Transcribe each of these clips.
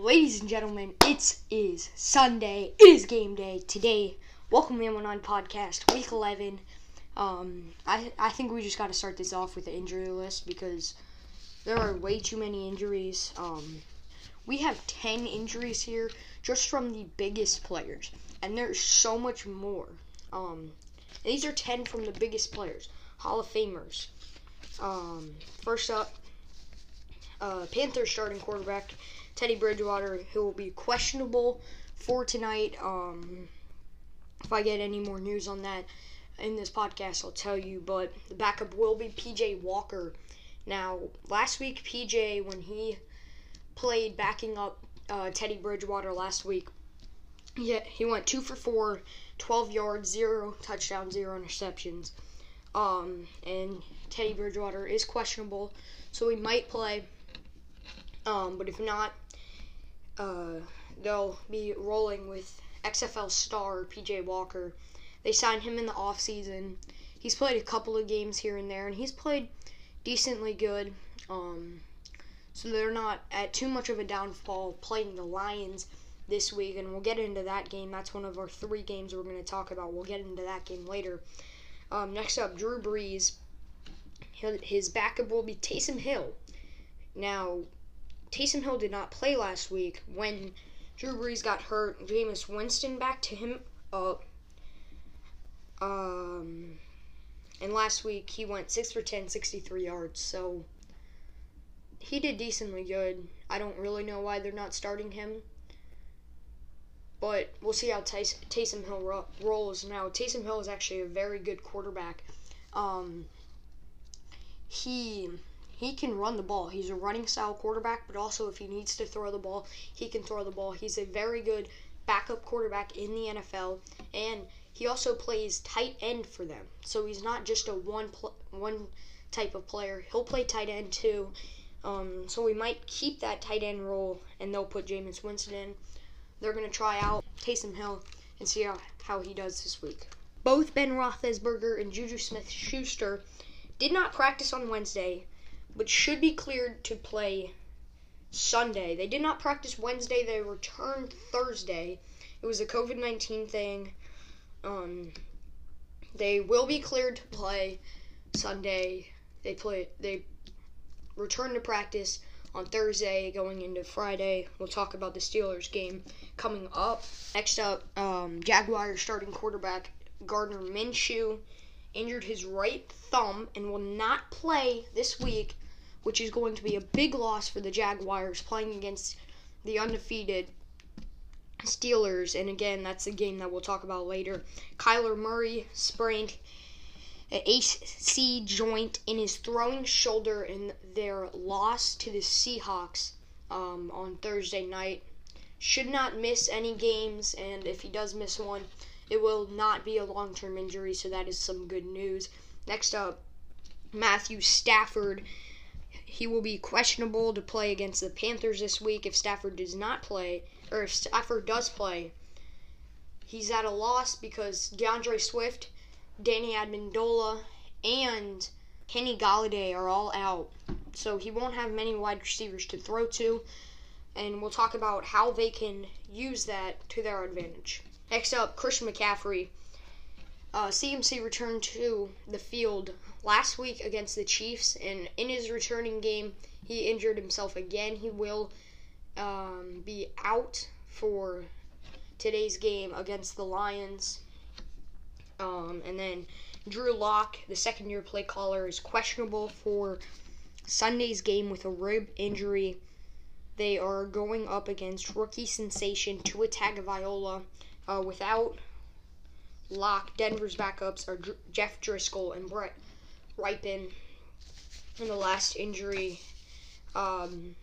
Ladies and gentlemen, it is Sunday. It is game day today. Welcome to the ML9 Podcast, Week 11. Um, I I think we just got to start this off with the injury list because there are way too many injuries. Um, we have 10 injuries here just from the biggest players, and there's so much more. Um, these are 10 from the biggest players, Hall of Famers. Um, first up, uh, Panthers starting quarterback Teddy Bridgewater, who will be questionable for tonight. Um, if I get any more news on that in this podcast, I'll tell you. But the backup will be PJ Walker. Now, last week, PJ, when he played backing up uh, Teddy Bridgewater last week, yeah, he went two for four, 12 yards, zero touchdowns, zero interceptions. Um, and Teddy Bridgewater is questionable, so he might play. Um, but if not, uh, they'll be rolling with XFL star PJ Walker. They signed him in the offseason. He's played a couple of games here and there, and he's played decently good. Um, so they're not at too much of a downfall playing the Lions this week, and we'll get into that game. That's one of our three games we're going to talk about. We'll get into that game later. Um, next up, Drew Brees. His backup will be Taysom Hill. Now, Taysom Hill did not play last week when Drew Brees got hurt. Jameis Winston back to him up. Um, and last week he went 6 for 10, 63 yards. So he did decently good. I don't really know why they're not starting him. But we'll see how Tays- Taysom Hill ro- rolls now. Taysom Hill is actually a very good quarterback. Um, he he can run the ball. He's a running style quarterback, but also if he needs to throw the ball, he can throw the ball. He's a very good backup quarterback in the NFL, and he also plays tight end for them. So he's not just a one pl- one type of player. He'll play tight end too. Um, so we might keep that tight end role, and they'll put Jameis Winston in. They're gonna try out Taysom Hill and see how, how he does this week. Both Ben Roethlisberger and Juju Smith-Schuster did not practice on Wednesday but should be cleared to play Sunday. They did not practice Wednesday. They returned Thursday. It was a COVID 19 thing. Um, they will be cleared to play Sunday. They play. They return to practice on Thursday, going into Friday. We'll talk about the Steelers game coming up. Next up, um, Jaguars starting quarterback Gardner Minshew injured his right thumb and will not play this week which is going to be a big loss for the Jaguars playing against the undefeated Steelers. And again, that's a game that we'll talk about later. Kyler Murray sprained an AC joint in his throwing shoulder in their loss to the Seahawks um, on Thursday night. Should not miss any games, and if he does miss one, it will not be a long term injury, so that is some good news. Next up, Matthew Stafford he will be questionable to play against the Panthers this week if Stafford does not play, or if Stafford does play. He's at a loss because DeAndre Swift, Danny Amendola, and Kenny Golladay are all out. So he won't have many wide receivers to throw to, and we'll talk about how they can use that to their advantage. Next up, Christian McCaffrey. Uh, CMC returned to the field last week against the Chiefs, and in his returning game, he injured himself again. He will um, be out for today's game against the Lions. Um, and then Drew Lock, the second year play caller, is questionable for Sunday's game with a rib injury. They are going up against rookie sensation Tua Tagovailoa uh, without Lock. Denver's backups are Dr- Jeff Driskel and Brett Rypien. In the last injury, um,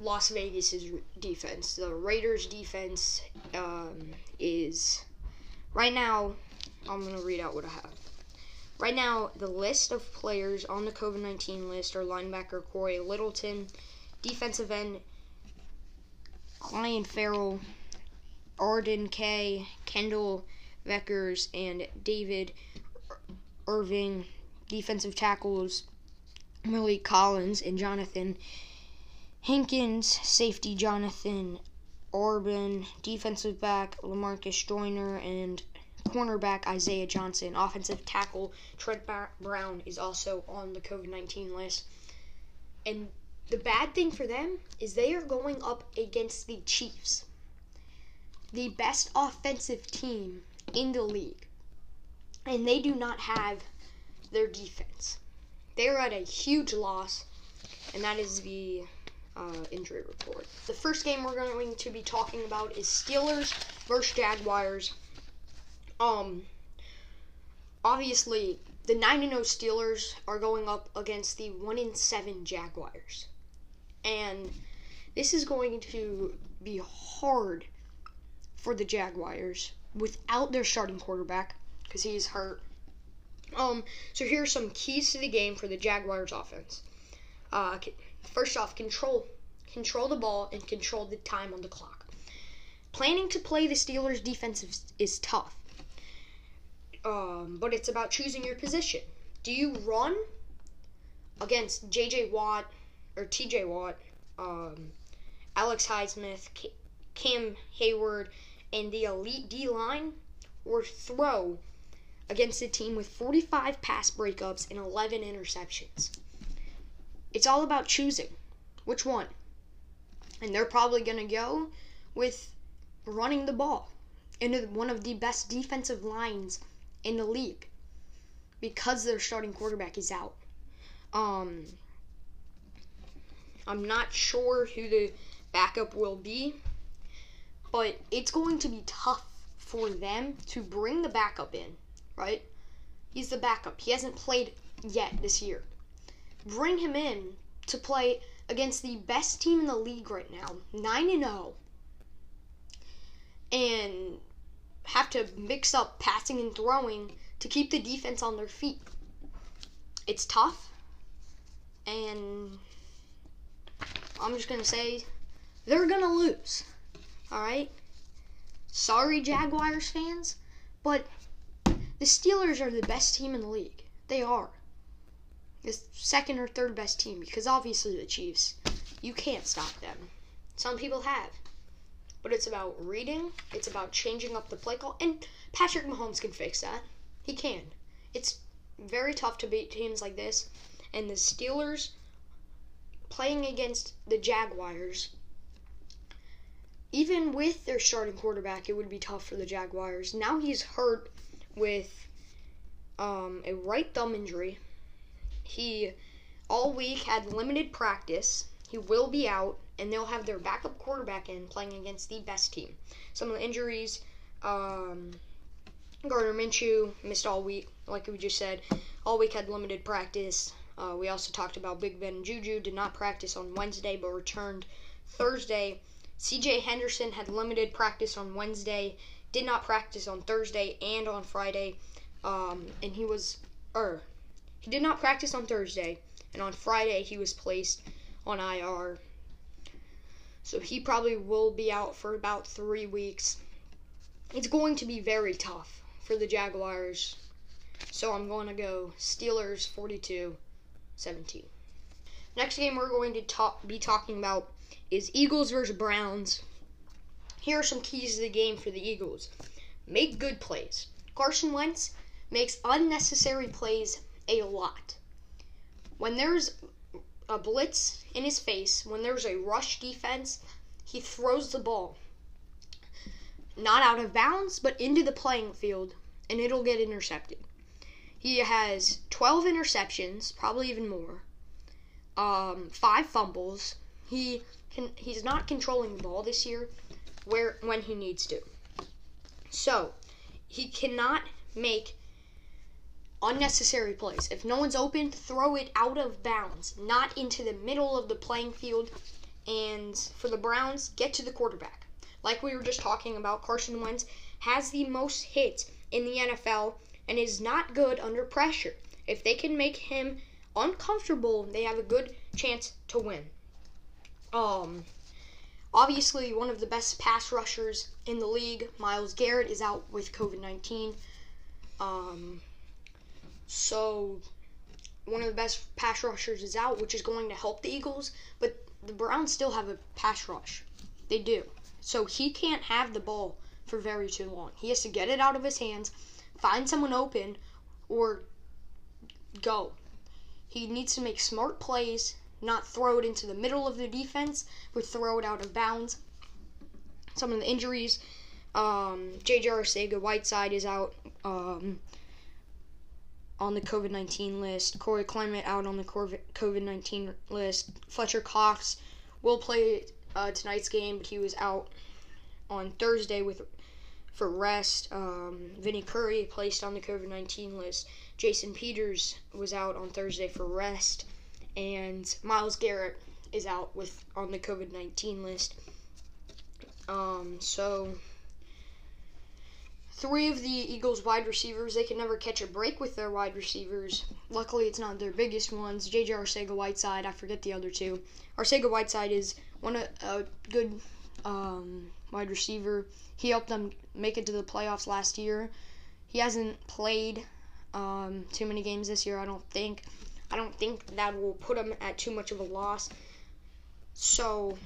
Las Vegas's defense. The Raiders' defense um, is right now. I'm gonna read out what I have. Right now, the list of players on the COVID 19 list are linebacker Cory Littleton, defensive end Clelin Ferrell, Arden Key, Kendall Vickers, and David Irving, defensive tackles Maliek Collins and Johnathan Hankins, safety Jonathan Orban, defensive back Lamarcus Joyner, and cornerback Isaiah Johnson. Offensive tackle Trent Brown is also on the COVID 19 list. And the bad thing for them is they are going up against the Chiefs, the best offensive team in the league. And they do not have their defense. They are at a huge loss, and that is the uh, injury report. The first game we're going to be talking about is Steelers versus Jaguars. Um, obviously, the 9 0 Steelers are going up against the 1 7 Jaguars. And this is going to be hard for the Jaguars without their starting quarterback because he's hurt. Um, so here are some keys to the game for the Jaguars offense. Uh, first off, control control the ball and control the time on the clock. Planning to play the Steelers defense is, is tough. Um, but it's about choosing your position. Do you run against J.J. Watt or T.J. Watt, um, Alex Highsmith, Cam Heyward, and the elite D line, or throw against a team with 45 pass breakups and 11 interceptions? It's all about choosing which one. And they're probably going to go with running the ball into one of the best defensive lines in the league because their starting quarterback is out. Um, I'm not sure who the backup will be, but it's going to be tough for them to bring the backup in, right? He's the backup. He hasn't played yet this year. Bring him in to play against the best team in the league right now, 9 and 0. And have to mix up passing and throwing to keep the defense on their feet. It's tough. And I'm just going to say they're going to lose. All right? Sorry, Jaguars fans, but the Steelers are the best team in the league. They are the second or third best team because obviously the Chiefs, you can't stop them. Some people have. But it's about reading, it's about changing up the play call, and Patrick Mahomes can fix that. He can. It's very tough to beat teams like this, and the Steelers playing against the Jaguars, even with their starting quarterback, it would be tough for the Jaguars. Now he's hurt with um, a right thumb injury, he all week had limited practice. He will be out, and they'll have their backup quarterback in playing against the best team. Some of the injuries, um, Gardner Minshew missed all week, like we just said. All week had limited practice. Uh, we also talked about Big Ben and Juju did not practice on Wednesday but returned Thursday. CJ Henderson had limited practice on Wednesday, did not practice on Thursday and on Friday, um, and he was, er, he did not practice on Thursday, and on Friday he was placed on IR. So he probably will be out for about three weeks. It's going to be very tough for the Jaguars. So I'm going to go Steelers 42 17. Next game we're going to talk, be talking about is Eagles versus Browns. Here are some keys to the game for the Eagles. Make good plays. Carson Wentz makes unnecessary plays a lot. When there's a blitz in his face, when there's a rush defense, he throws the ball not out of bounds, but into the playing field, and it'll get intercepted. He has 12 interceptions, probably even more. Um, five fumbles. He can, he's not controlling the ball this year where when he needs to. So, he cannot make unnecessary plays. If no one's open, throw it out of bounds, not into the middle of the playing field. And for the Browns, get to the quarterback. Like we were just talking about, Carson Wentz has the most hits in the NFL and is not good under pressure. If they can make him uncomfortable, they have a good chance to win. Um, obviously, one of the best pass rushers in the league, Myles Garrett, is out with COVID 19. Um, so one of the best pass rushers is out, which is going to help the Eagles. But the Browns still have a pass rush. They do. So he can't have the ball for very too long. He has to get it out of his hands, find someone open, or go. He needs to make smart plays, not throw it into the middle of the defense, but throw it out of bounds. Some of the injuries, um, J.J. Arcega-Whiteside is out um, on the COVID 19 list. Corey Clement out on the COVID 19 list. Fletcher Cox will play uh, tonight's game, but he was out on Thursday with for rest. Um, Vinny Curry placed on the COVID 19 list. Jason Peters was out on Thursday for rest, and Myles Garrett is out with on the COVID 19 list. Um, so three of the Eagles wide receivers, they can never catch a break with their wide receivers. Luckily, it's not their biggest ones. JJ Arcega Whiteside, I forget the other two. Arcega Whiteside is one a, a good um, wide receiver. He helped them make it to the playoffs last year. He hasn't played um, too many games this year, I don't think. I don't think that will put him at too much of a loss. So,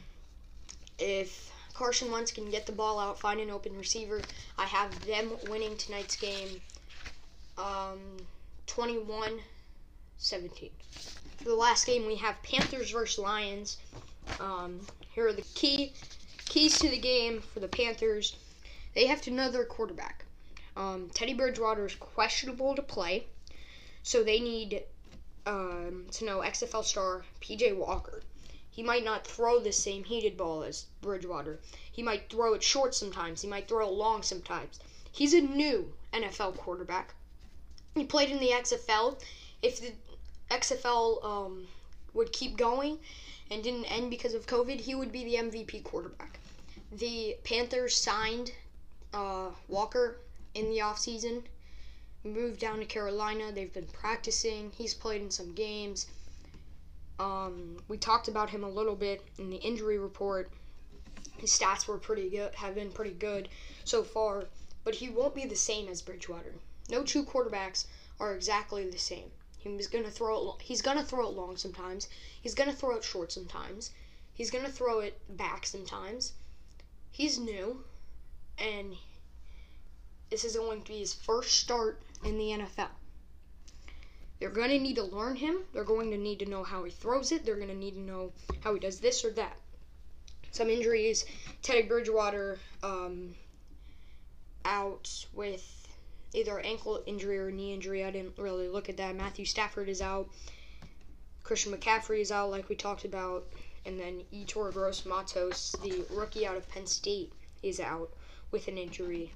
if Carson Wentz can get the ball out, find an open receiver. I have them winning tonight's game um, 21 17. For the last game, we have Panthers versus Lions. Um, here are the key keys to the game for the Panthers. They have to know their quarterback. Um, Teddy Bridgewater is questionable to play, so they need um, to know XFL star PJ Walker. He might not throw the same heated ball as Bridgewater. He might throw it short sometimes. He might throw it long sometimes. He's a new NFL quarterback. He played in the XFL. If the XFL um, would keep going and didn't end because of COVID, he would be the MVP quarterback. The Panthers signed uh, Walker in the offseason, moved down to Carolina. They've been practicing. He's played in some games. Um, we talked about him a little bit in the injury report. His stats were pretty good, have been pretty good so far, but he won't be the same as Bridgewater. No two quarterbacks are exactly the same. He's gonna throw it. He's gonna throw it long sometimes. He's gonna throw it short sometimes. He's gonna throw it back sometimes. He's new, and this is going to be his first start in the NFL. They're going to need to learn him. They're going to need to know how he throws it. They're going to need to know how he does this or that. Some injuries Teddy Bridgewater um, out with either ankle injury or knee injury. I didn't really look at that. Matthew Stafford is out. Christian McCaffrey is out, like we talked about. And then Yetur Gross Matos, the rookie out of Penn State, is out with an injury.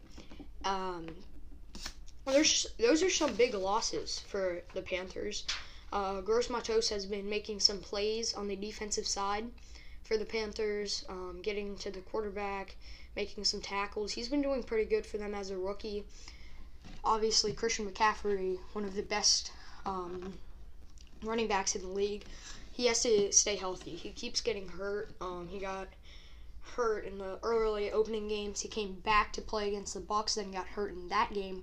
Um, well, there's those are some big losses for the Panthers. Uh, Gross Matos has been making some plays on the defensive side for the Panthers, um, getting to the quarterback, making some tackles. He's been doing pretty good for them as a rookie. Obviously, Christian McCaffrey, one of the best um, running backs in the league, he has to stay healthy. He keeps getting hurt. Um, he got hurt in the early opening games. He came back to play against the Bucs, then got hurt in that game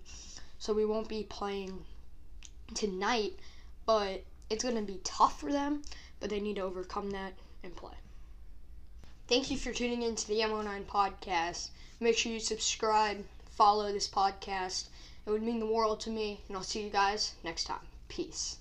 so we won't be playing tonight, but it's going to be tough for them, but they need to overcome that and play. Thank you for tuning in to the ML9 podcast. Make sure you subscribe, follow this podcast. It would mean the world to me, and I'll see you guys next time. Peace.